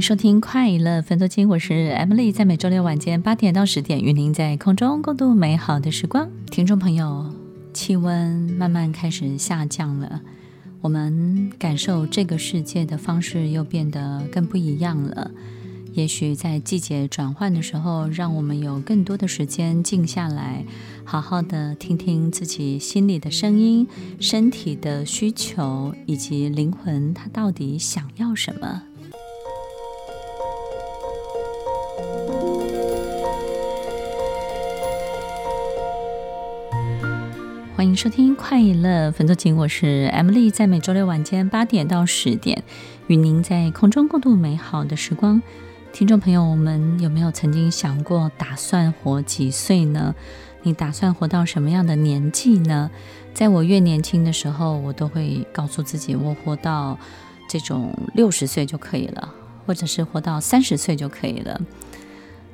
收听《快乐分多金》，我是 Emily，在每周六晚间八点到十点，与您在空中共度美好的时光。听众朋友，气温慢慢开始下降了，我们感受这个世界的方式又变得更不一样了。也许在季节转换的时候，让我们有更多的时间静下来，好好的听听自己心里的声音、身体的需求以及灵魂，它到底想要什么。欢迎收听《快乐分多情》，我是 Emily，在每周六晚间八点到十点，与您在空中共度美好的时光。听众朋友，我们有没有曾经想过，打算活几岁呢？你打算活到什么样的年纪呢？在我越年轻的时候，我都会告诉自己，我活到这种六十岁就可以了，或者是活到三十岁就可以了。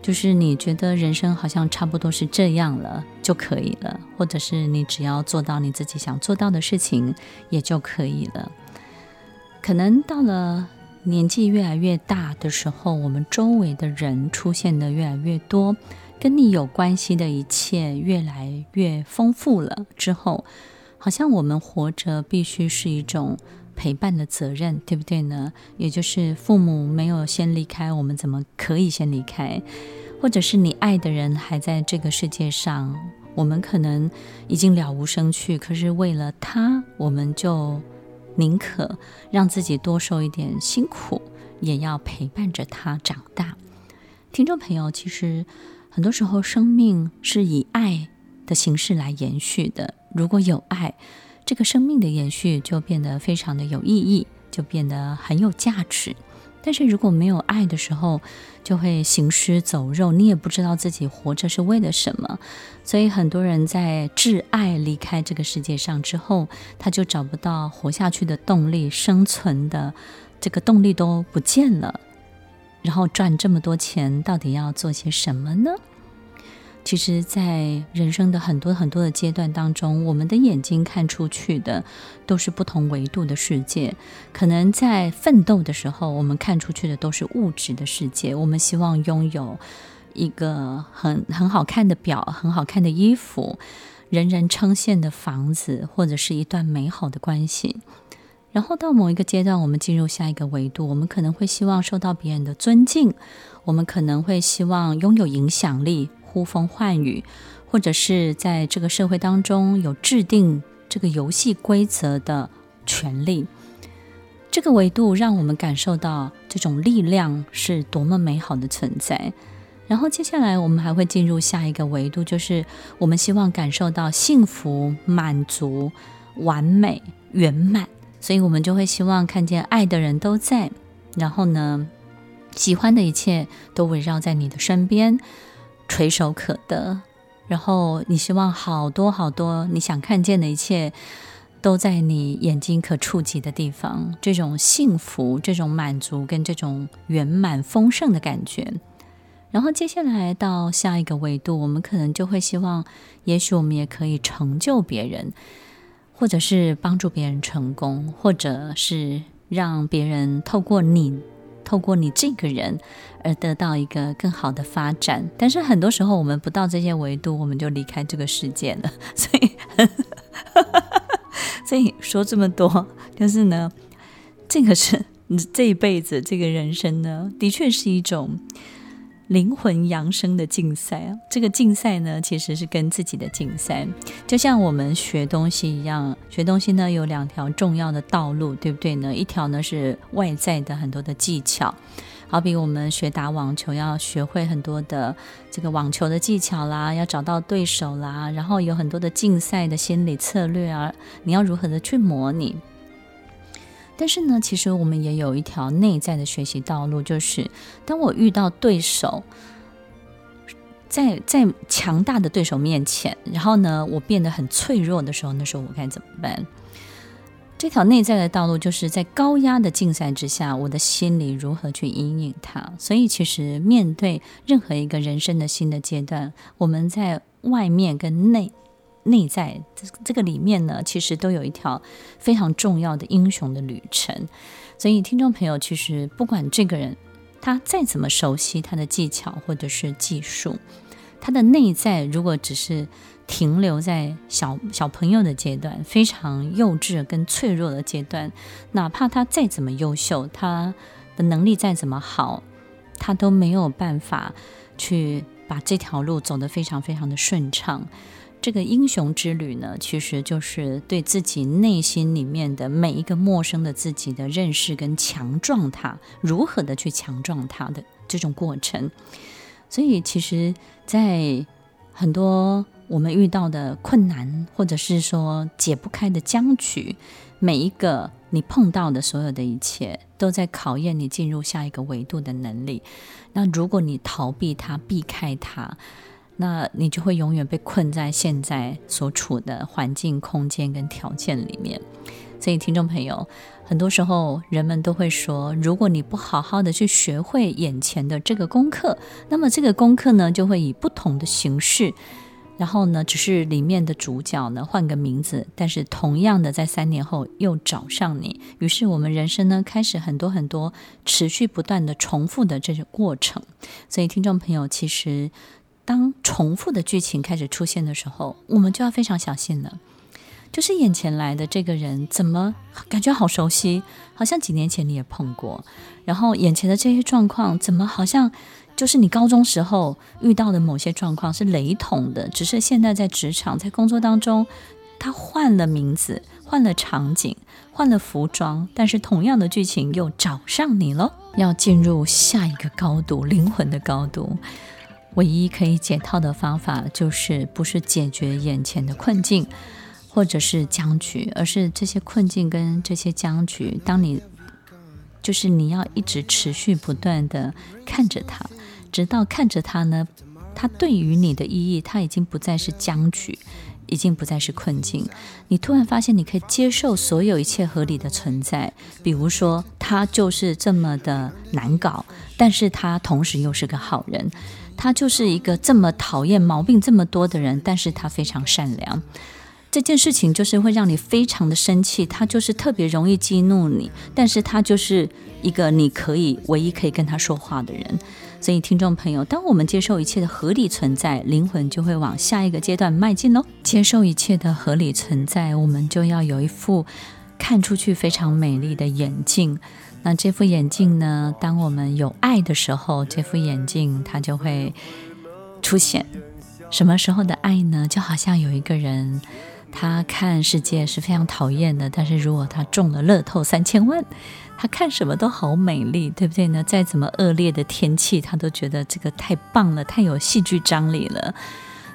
就是你觉得人生好像差不多是这样了就可以了，或者是你只要做到你自己想做到的事情也就可以了。可能到了年纪越来越大的时候，我们周围的人出现的越来越多，跟你有关系的一切越来越丰富了之后，好像我们活着必须是一种陪伴的责任，对不对呢？也就是父母没有先离开，我们怎么可以先离开？或者是你爱的人还在这个世界上，我们可能已经了无生趣，可是为了他，我们就宁可让自己多受一点辛苦，也要陪伴着他长大。听众朋友，其实很多时候生命是以爱的形式来延续的。如果有爱，这个生命的延续就变得非常的有意义，就变得很有价值。但是如果没有爱的时候，就会行尸走肉，你也不知道自己活着是为了什么。所以很多人在挚爱离开这个世界上之后，他就找不到活下去的动力，生存的这个动力都不见了。然后赚这么多钱，到底要做些什么呢？其实，在人生的很多很多的阶段当中，我们的眼睛看出去的都是不同维度的世界。可能在奋斗的时候，我们看出去的都是物质的世界。我们希望拥有一个很很好看的表、很好看的衣服、人人称羡的房子，或者是一段美好的关系。然后到某一个阶段，我们进入下一个维度，我们可能会希望受到别人的尊敬，我们可能会希望拥有影响力。呼风唤雨，或者是在这个社会当中有制定这个游戏规则的权利，这个维度让我们感受到这种力量是多么美好的存在。然后接下来我们还会进入下一个维度，就是我们希望感受到幸福、满足、完美、圆满，所以我们就会希望看见爱的人都在，然后呢，喜欢的一切都围绕在你的身边。垂手可得，然后你希望好多好多你想看见的一切都在你眼睛可触及的地方，这种幸福、这种满足跟这种圆满丰盛的感觉。然后接下来到下一个维度，我们可能就会希望，也许我们也可以成就别人，或者是帮助别人成功，或者是让别人透过你。透过你这个人而得到一个更好的发展，但是很多时候我们不到这些维度，我们就离开这个世界了。所以，所以说这么多，就是呢，这个是你这一辈子这个人生呢，的确是一种。灵魂扬升的竞赛啊，这个竞赛呢，其实是跟自己的竞赛，就像我们学东西一样，学东西呢有两条重要的道路，对不对呢？一条呢是外在的很多的技巧，好比我们学打网球，要学会很多的这个网球的技巧啦，要找到对手啦，然后有很多的竞赛的心理策略啊，你要如何的去模拟。但是呢，其实我们也有一条内在的学习道路，就是当我遇到对手，在在强大的对手面前，然后呢，我变得很脆弱的时候，那时候我该怎么办？这条内在的道路，就是在高压的竞赛之下，我的心里如何去阴影它。所以，其实面对任何一个人生的新的阶段，我们在外面跟内内在这这个里面呢，其实都有一条非常重要的英雄的旅程。所以，听众朋友，其实不管这个人他再怎么熟悉他的技巧或者是技术，他的内在如果只是停留在小小朋友的阶段，非常幼稚跟脆弱的阶段，哪怕他再怎么优秀，他的能力再怎么好，他都没有办法去把这条路走得非常非常的顺畅。这个英雄之旅呢，其实就是对自己内心里面的每一个陌生的自己的认识跟强壮他，如何的去强壮他的这种过程。所以，其实，在很多我们遇到的困难，或者是说解不开的僵局，每一个你碰到的所有的一切，都在考验你进入下一个维度的能力。那如果你逃避它、避开它，那你就会永远被困在现在所处的环境、空间跟条件里面。所以，听众朋友，很多时候人们都会说，如果你不好好的去学会眼前的这个功课，那么这个功课呢，就会以不同的形式。然后呢，只是里面的主角呢换个名字，但是同样的在三年后又找上你。于是我们人生呢开始很多很多持续不断的重复的这个过程。所以听众朋友，其实当重复的剧情开始出现的时候，我们就要非常小心了。就是眼前来的这个人，怎么感觉好熟悉？好像几年前你也碰过。然后眼前的这些状况，怎么好像？就是你高中时候遇到的某些状况是雷同的，只是现在在职场、在工作当中，他换了名字、换了场景、换了服装，但是同样的剧情又找上你了。要进入下一个高度，灵魂的高度，唯一可以解套的方法，就是不是解决眼前的困境或者是僵局，而是这些困境跟这些僵局，当你就是你要一直持续不断地看着它。直到看着它呢，它对于你的意义，它已经不再是僵局，已经不再是困境。你突然发现，你可以接受所有一切合理的存在。比如说，他就是这么的难搞，但是他同时又是个好人。他就是一个这么讨厌、毛病这么多的人，但是他非常善良。这件事情就是会让你非常的生气，他就是特别容易激怒你，但是他就是一个你可以唯一可以跟他说话的人。所以，听众朋友，当我们接受一切的合理存在，灵魂就会往下一个阶段迈进喽。接受一切的合理存在，我们就要有一副看出去非常美丽的眼镜。那这副眼镜呢，当我们有爱的时候，这副眼镜它就会出现。什么时候的爱呢？就好像有一个人，他看世界是非常讨厌的，但是如果他中了乐透三千万。他看什么都好美丽，对不对呢？再怎么恶劣的天气，他都觉得这个太棒了，太有戏剧张力了。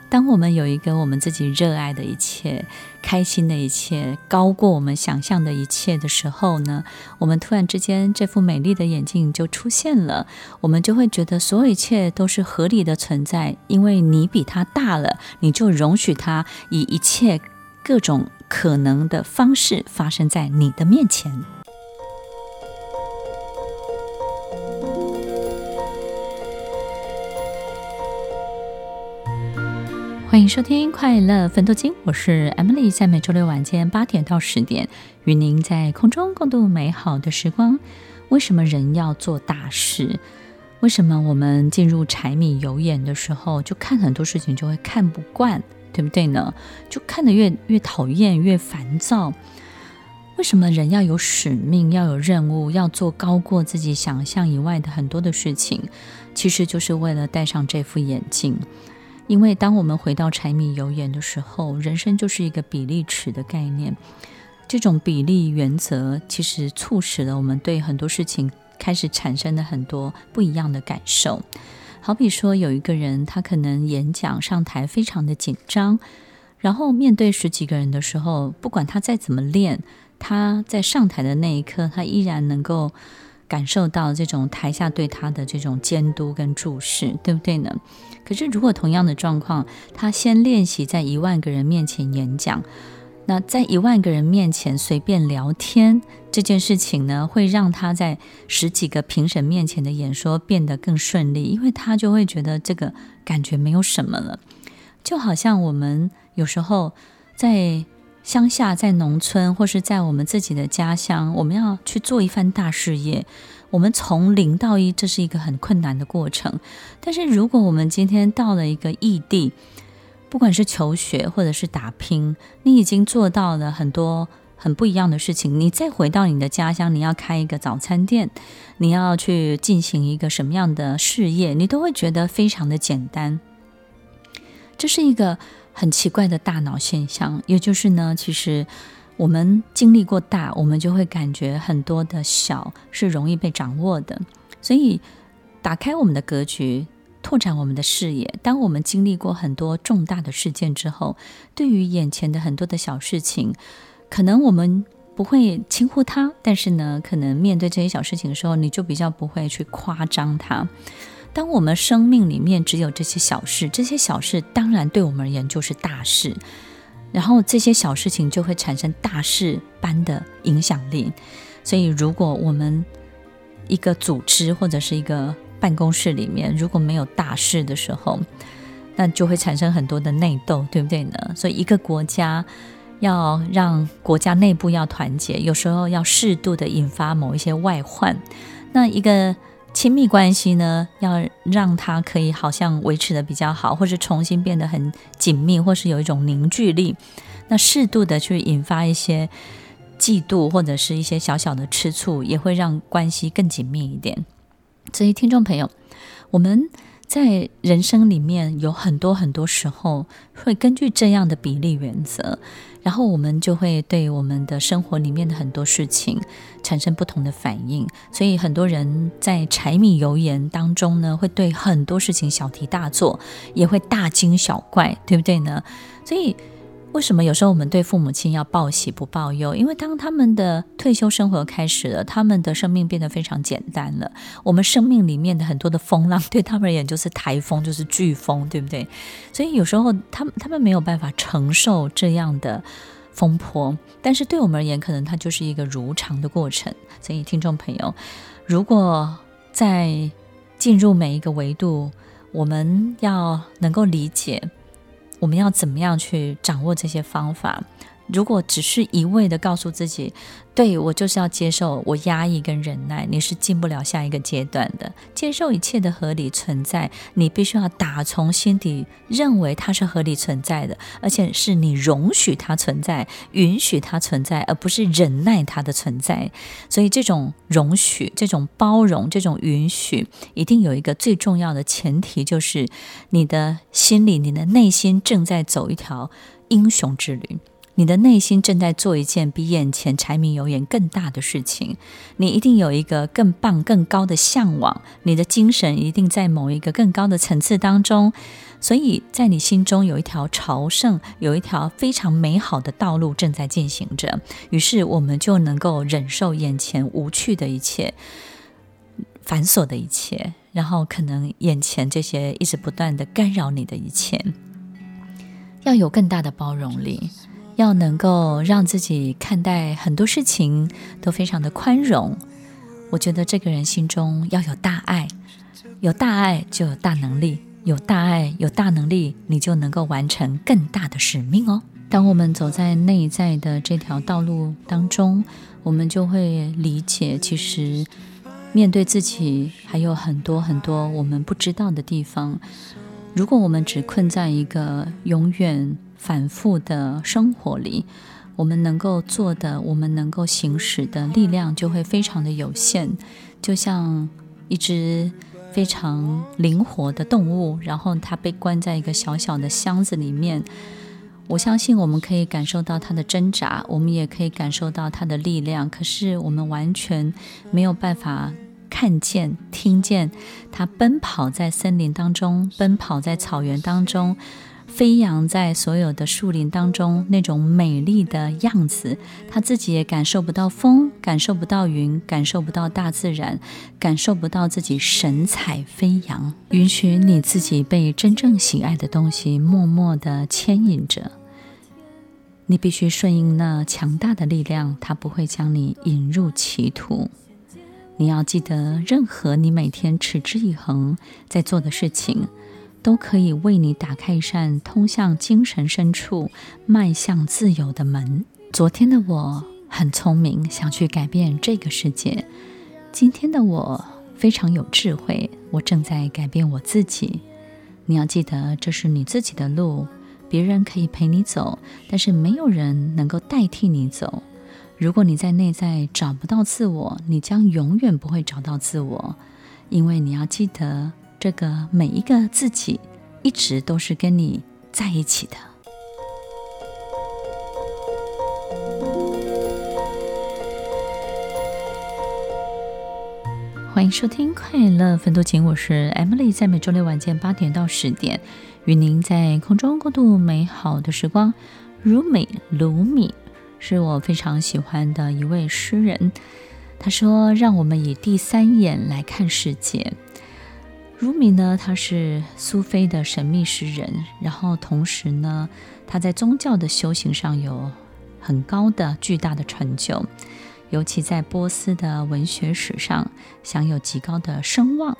当我们有一个我们自己热爱的一切、开心的一切、高过我们想象的一切的时候呢，我们突然之间这副美丽的眼镜就出现了，我们就会觉得所有一切都是合理的存在，因为你比他大了，你就容许他以一切各种可能的方式发生在你的面前。欢迎收听《快乐奋斗金》，我是 Emily，在每周六晚间八点到十点，与您在空中共度美好的时光。为什么人要做大事？为什么我们进入柴米油盐的时候，就看很多事情就会看不惯，对不对呢？就看得越越讨厌，越烦躁。为什么人要有使命，要有任务，要做高过自己想象以外的很多的事情？其实就是为了戴上这副眼镜。因为当我们回到柴米油盐的时候，人生就是一个比例尺的概念。这种比例原则其实促使了我们对很多事情开始产生了很多不一样的感受。好比说，有一个人他可能演讲上台非常的紧张，然后面对十几个人的时候，不管他再怎么练，他在上台的那一刻，他依然能够感受到这种台下对他的这种监督跟注视，对不对呢？可是如果同样的状况，他先练习在一万个人面前演讲，那在一万个人面前随便聊天这件事情呢，会让他在十几个评审面前的演说变得更顺利，因为他就会觉得这个感觉没有什么了，就好像我们有时候在。乡下，在农村，或是在我们自己的家乡，我们要去做一番大事业。我们从零到一，这是一个很困难的过程。但是，如果我们今天到了一个异地，不管是求学或者是打拼，你已经做到了很多很不一样的事情。你再回到你的家乡，你要开一个早餐店，你要去进行一个什么样的事业，你都会觉得非常的简单。这是一个。很奇怪的大脑现象，也就是呢，其实我们经历过大，我们就会感觉很多的小是容易被掌握的。所以，打开我们的格局，拓展我们的视野。当我们经历过很多重大的事件之后，对于眼前的很多的小事情，可能我们不会轻忽它，但是呢，可能面对这些小事情的时候，你就比较不会去夸张它。当我们生命里面只有这些小事，这些小事当然对我们而言就是大事，然后这些小事情就会产生大事般的影响力。所以，如果我们一个组织或者是一个办公室里面如果没有大事的时候，那就会产生很多的内斗，对不对呢？所以，一个国家要让国家内部要团结，有时候要适度的引发某一些外患。那一个。亲密关系呢，要让它可以好像维持的比较好，或是重新变得很紧密，或是有一种凝聚力。那适度的去引发一些嫉妒，或者是一些小小的吃醋，也会让关系更紧密一点。所以，听众朋友，我们在人生里面有很多很多时候会根据这样的比例原则。然后我们就会对我们的生活里面的很多事情产生不同的反应，所以很多人在柴米油盐当中呢，会对很多事情小题大做，也会大惊小怪，对不对呢？所以。为什么有时候我们对父母亲要报喜不报忧？因为当他们的退休生活开始了，他们的生命变得非常简单了。我们生命里面的很多的风浪，对他们而言就是台风，就是飓风，对不对？所以有时候他们他们没有办法承受这样的风波，但是对我们而言，可能它就是一个如常的过程。所以听众朋友，如果在进入每一个维度，我们要能够理解。我们要怎么样去掌握这些方法？如果只是一味的告诉自己，对，我就是要接受，我压抑跟忍耐，你是进不了下一个阶段的。接受一切的合理存在，你必须要打从心底认为它是合理存在的，而且是你容许它存在，允许它存在，而不是忍耐它的存在。所以，这种容许、这种包容、这种允许，一定有一个最重要的前提，就是你的心里、你的内心正在走一条英雄之旅。你的内心正在做一件比眼前柴米油盐更大的事情，你一定有一个更棒、更高的向往，你的精神一定在某一个更高的层次当中，所以在你心中有一条朝圣、有一条非常美好的道路正在进行着。于是，我们就能够忍受眼前无趣的一切、繁琐的一切，然后可能眼前这些一直不断的干扰你的一切，要有更大的包容力。要能够让自己看待很多事情都非常的宽容，我觉得这个人心中要有大爱，有大爱就有大能力，有大爱有大能力，你就能够完成更大的使命哦。当我们走在内在的这条道路当中，我们就会理解，其实面对自己还有很多很多我们不知道的地方。如果我们只困在一个永远反复的生活里，我们能够做的，我们能够行使的力量就会非常的有限，就像一只非常灵活的动物，然后它被关在一个小小的箱子里面。我相信我们可以感受到它的挣扎，我们也可以感受到它的力量，可是我们完全没有办法看见、听见它奔跑在森林当中，奔跑在草原当中。飞扬在所有的树林当中那种美丽的样子，他自己也感受不到风，感受不到云，感受不到大自然，感受不到自己神采飞扬。允许你自己被真正喜爱的东西默默地牵引着。你必须顺应那强大的力量，它不会将你引入歧途。你要记得，任何你每天持之以恒在做的事情。都可以为你打开一扇通向精神深处、迈向自由的门。昨天的我很聪明，想去改变这个世界；今天的我非常有智慧，我正在改变我自己。你要记得，这是你自己的路，别人可以陪你走，但是没有人能够代替你走。如果你在内在找不到自我，你将永远不会找到自我，因为你要记得。这个每一个自己，一直都是跟你在一起的。欢迎收听《快乐分多情》，我是 Emily，在每周六晚间八点到十点，与您在空中共度美好的时光。Rumi 鲁米是我非常喜欢的一位诗人，他说：“让我们以第三眼来看世界。”鲁米呢，他是苏菲的神秘诗人，然后同时呢，他在宗教的修行上有很高的、巨大的成就，尤其在波斯的文学史上享有极高的声望。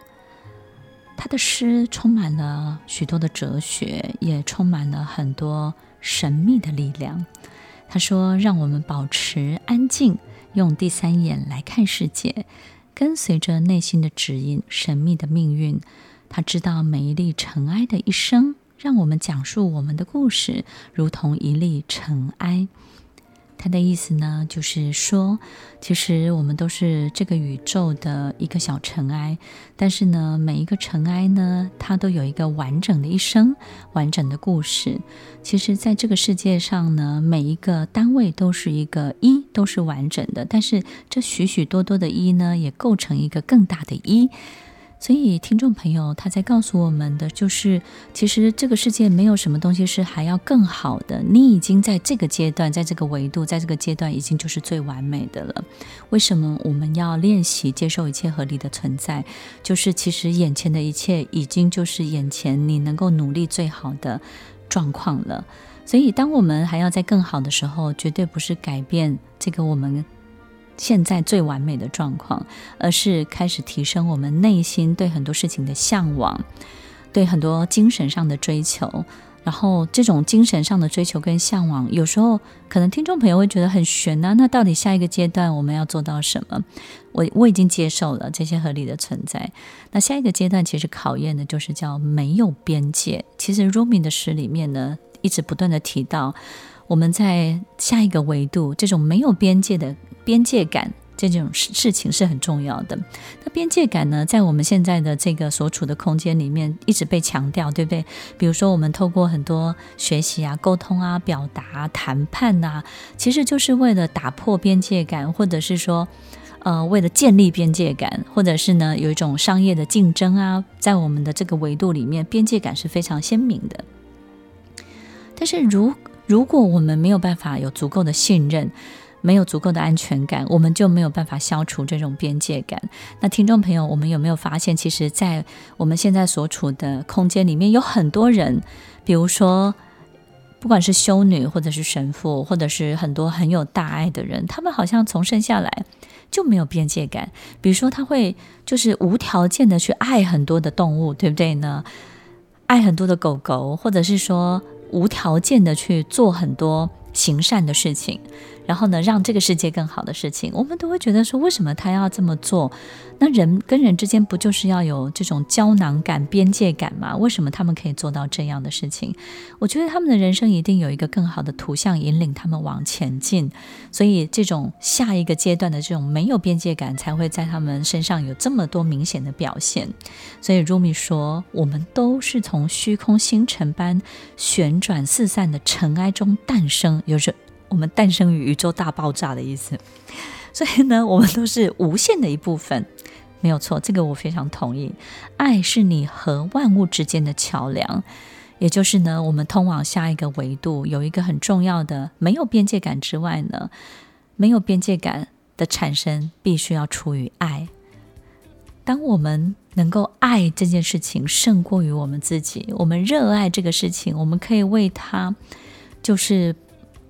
他的诗充满了许多的哲学，也充满了很多神秘的力量。他说：“让我们保持安静，用第三眼来看世界。”跟随着内心的指引，神秘的命运，他知道每一粒尘埃的一生，让我们讲述我们的故事，如同一粒尘埃。他的意思呢，就是说，其实我们都是这个宇宙的一个小尘埃，但是呢，每一个尘埃呢，它都有一个完整的一生，完整的故事。其实，在这个世界上呢，每一个单位都是一个一，都是完整的，但是这许许多多的一呢，也构成一个更大的一。所以，听众朋友，他在告诉我们的就是，其实这个世界没有什么东西是还要更好的。你已经在这个阶段，在这个维度，在这个阶段，已经就是最完美的了。为什么我们要练习接受一切合理的存在？就是其实眼前的一切，已经就是眼前你能够努力最好的状况了。所以，当我们还要在更好的时候，绝对不是改变这个我们。现在最完美的状况，而是开始提升我们内心对很多事情的向往，对很多精神上的追求。然后，这种精神上的追求跟向往，有时候可能听众朋友会觉得很悬啊。那到底下一个阶段我们要做到什么？我我已经接受了这些合理的存在。那下一个阶段其实考验的就是叫没有边界。其实 Rumi 的诗里面呢，一直不断的提到，我们在下一个维度，这种没有边界的。边界感这种事事情是很重要的。那边界感呢，在我们现在的这个所处的空间里面一直被强调，对不对？比如说，我们透过很多学习啊、沟通啊、表达、谈判啊，其实就是为了打破边界感，或者是说，呃，为了建立边界感，或者是呢，有一种商业的竞争啊，在我们的这个维度里面，边界感是非常鲜明的。但是如如果我们没有办法有足够的信任，没有足够的安全感，我们就没有办法消除这种边界感。那听众朋友，我们有没有发现，其实，在我们现在所处的空间里面，有很多人，比如说，不管是修女，或者是神父，或者是很多很有大爱的人，他们好像从生下来就没有边界感。比如说，他会就是无条件的去爱很多的动物，对不对呢？爱很多的狗狗，或者是说无条件的去做很多行善的事情。然后呢，让这个世界更好的事情，我们都会觉得说，为什么他要这么做？那人跟人之间不就是要有这种胶囊感、边界感吗？为什么他们可以做到这样的事情？我觉得他们的人生一定有一个更好的图像引领他们往前进。所以，这种下一个阶段的这种没有边界感，才会在他们身上有这么多明显的表现。所以，Rumi 说，我们都是从虚空星辰般旋转四散的尘埃中诞生，有着。我们诞生于宇宙大爆炸的意思，所以呢，我们都是无限的一部分，没有错，这个我非常同意。爱是你和万物之间的桥梁，也就是呢，我们通往下一个维度有一个很重要的，没有边界感之外呢，没有边界感的产生必须要出于爱。当我们能够爱这件事情胜过于我们自己，我们热爱这个事情，我们可以为它，就是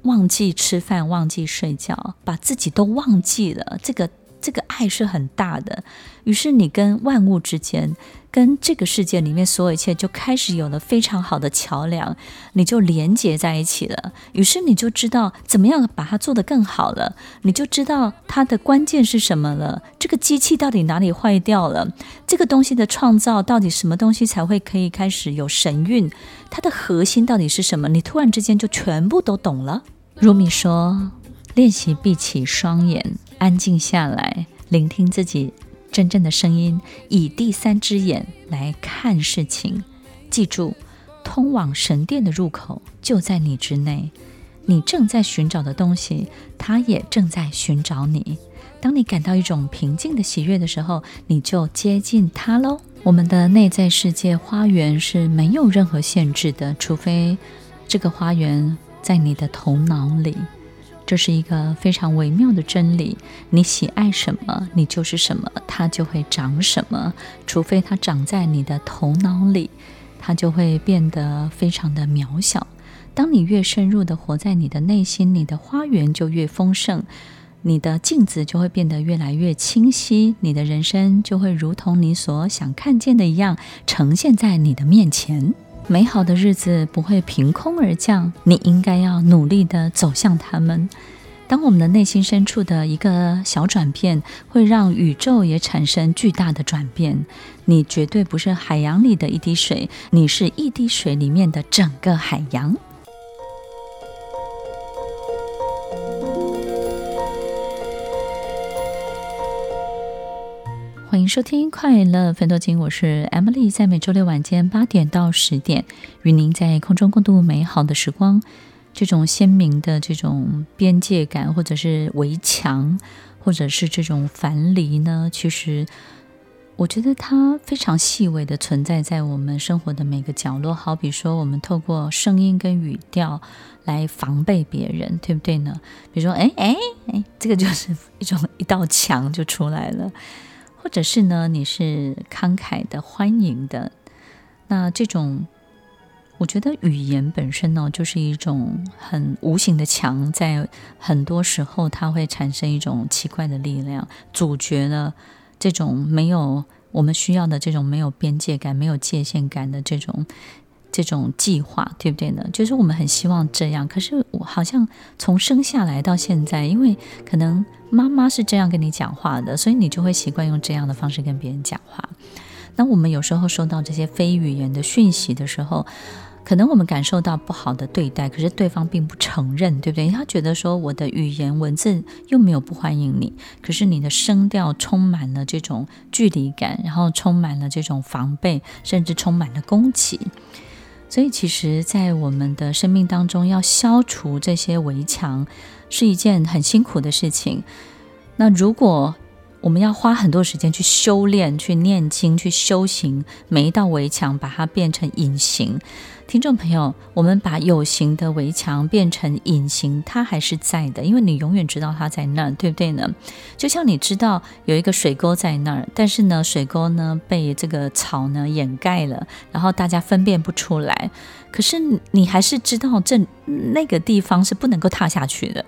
忘记吃饭，忘记睡觉，把自己都忘记了。这个。这个爱是很大的，于是你跟万物之间，跟这个世界里面所有一切就开始有了非常好的桥梁，你就连接在一起了。于是你就知道怎么样把它做得更好了，你就知道它的关键是什么了。这个机器到底哪里坏掉了？这个东西的创造到底什么东西才会可以开始有神韵？它的核心到底是什么？你突然之间就全部都懂了。如米说。练习闭起双眼，安静下来，聆听自己真正的声音，以第三只眼来看事情。记住，通往神殿的入口就在你之内。你正在寻找的东西，它也正在寻找你。当你感到一种平静的喜悦的时候，你就接近它喽。我们的内在世界花园是没有任何限制的，除非这个花园在你的头脑里。这是一个非常微妙的真理。你喜爱什么，你就是什么，它就会长什么。除非它长在你的头脑里，它就会变得非常的渺小。当你越深入的活在你的内心，你的花园就越丰盛，你的镜子就会变得越来越清晰，你的人生就会如同你所想看见的一样，呈现在你的面前。美好的日子不会凭空而降，你应该要努力的走向他们。当我们的内心深处的一个小转变，会让宇宙也产生巨大的转变。你绝对不是海洋里的一滴水，你是一滴水里面的整个海洋。欢迎收听《快乐奋斗经》，我是 Emily，在每周六晚间八点到十点，与您在空中共度美好的时光。这种鲜明的这种边界感，或者是围墙，或者是这种樊篱呢，其实我觉得它非常细微的存在在我们生活的每个角落。好比说，我们透过声音跟语调来防备别人，对不对呢？比如说，哎哎哎，这个就是一种一道墙就出来了。或者是呢，你是慷慨的、欢迎的，那这种，我觉得语言本身呢，就是一种很无形的墙，在很多时候它会产生一种奇怪的力量，阻绝了这种没有我们需要的这种没有边界感、没有界限感的这种。这种计划对不对呢？就是我们很希望这样，可是我好像从生下来到现在，因为可能妈妈是这样跟你讲话的，所以你就会习惯用这样的方式跟别人讲话。那我们有时候收到这些非语言的讯息的时候，可能我们感受到不好的对待，可是对方并不承认，对不对？他觉得说我的语言文字又没有不欢迎你，可是你的声调充满了这种距离感，然后充满了这种防备，甚至充满了攻击。所以，其实，在我们的生命当中，要消除这些围墙，是一件很辛苦的事情。那如果我们要花很多时间去修炼、去念经、去修行，每一道围墙，把它变成隐形。听众朋友，我们把有形的围墙变成隐形，它还是在的，因为你永远知道它在那儿，对不对呢？就像你知道有一个水沟在那儿，但是呢，水沟呢被这个草呢掩盖了，然后大家分辨不出来。可是你还是知道这那个地方是不能够踏下去的。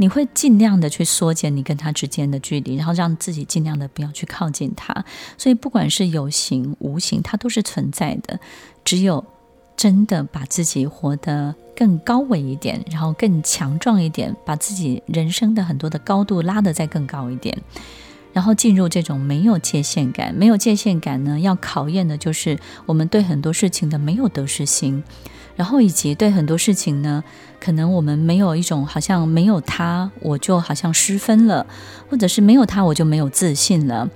你会尽量的去缩减你跟他之间的距离，然后让自己尽量的不要去靠近他。所以不管是有形无形，它都是存在的。只有真的把自己活得更高维一点，然后更强壮一点，把自己人生的很多的高度拉得再更高一点，然后进入这种没有界限感。没有界限感呢，要考验的就是我们对很多事情的没有得失心，然后以及对很多事情呢，可能我们没有一种好像没有他我就好像失分了，或者是没有他我就没有自信了。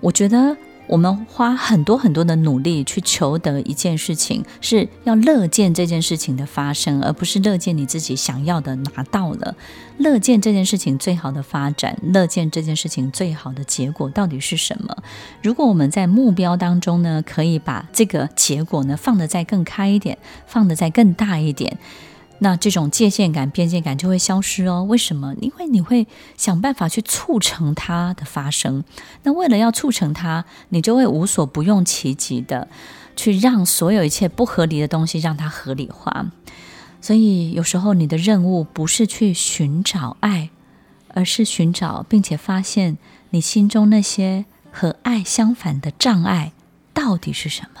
我觉得。我们花很多很多的努力去求得一件事情，是要乐见这件事情的发生，而不是乐见你自己想要的拿到了。乐见这件事情最好的发展，乐见这件事情最好的结果到底是什么？如果我们在目标当中呢，可以把这个结果呢放得再更开一点，放得再更大一点。那这种界限感、边界感就会消失哦。为什么？因为你会想办法去促成它的发生。那为了要促成它，你就会无所不用其极的去让所有一切不合理的东西让它合理化。所以有时候你的任务不是去寻找爱，而是寻找并且发现你心中那些和爱相反的障碍到底是什么。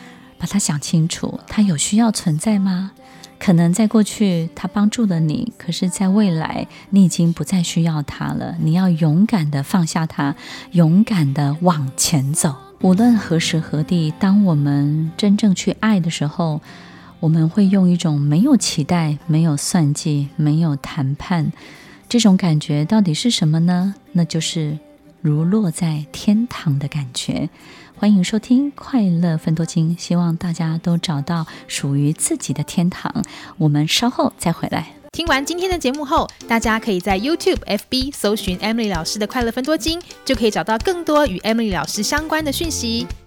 把它想清楚，它有需要存在吗？可能在过去它帮助了你，可是在未来你已经不再需要它了。你要勇敢地放下它，勇敢地往前走。无论何时何地，当我们真正去爱的时候，我们会用一种没有期待、没有算计、没有谈判，这种感觉到底是什么呢？那就是如落在天堂的感觉。欢迎收听《快乐分多金》，希望大家都找到属于自己的天堂。我们稍后再回来。听完今天的节目后，大家可以在 YouTube、FB 搜寻 Emily 老师的《快乐分多金》，就可以找到更多与 Emily 老师相关的讯息。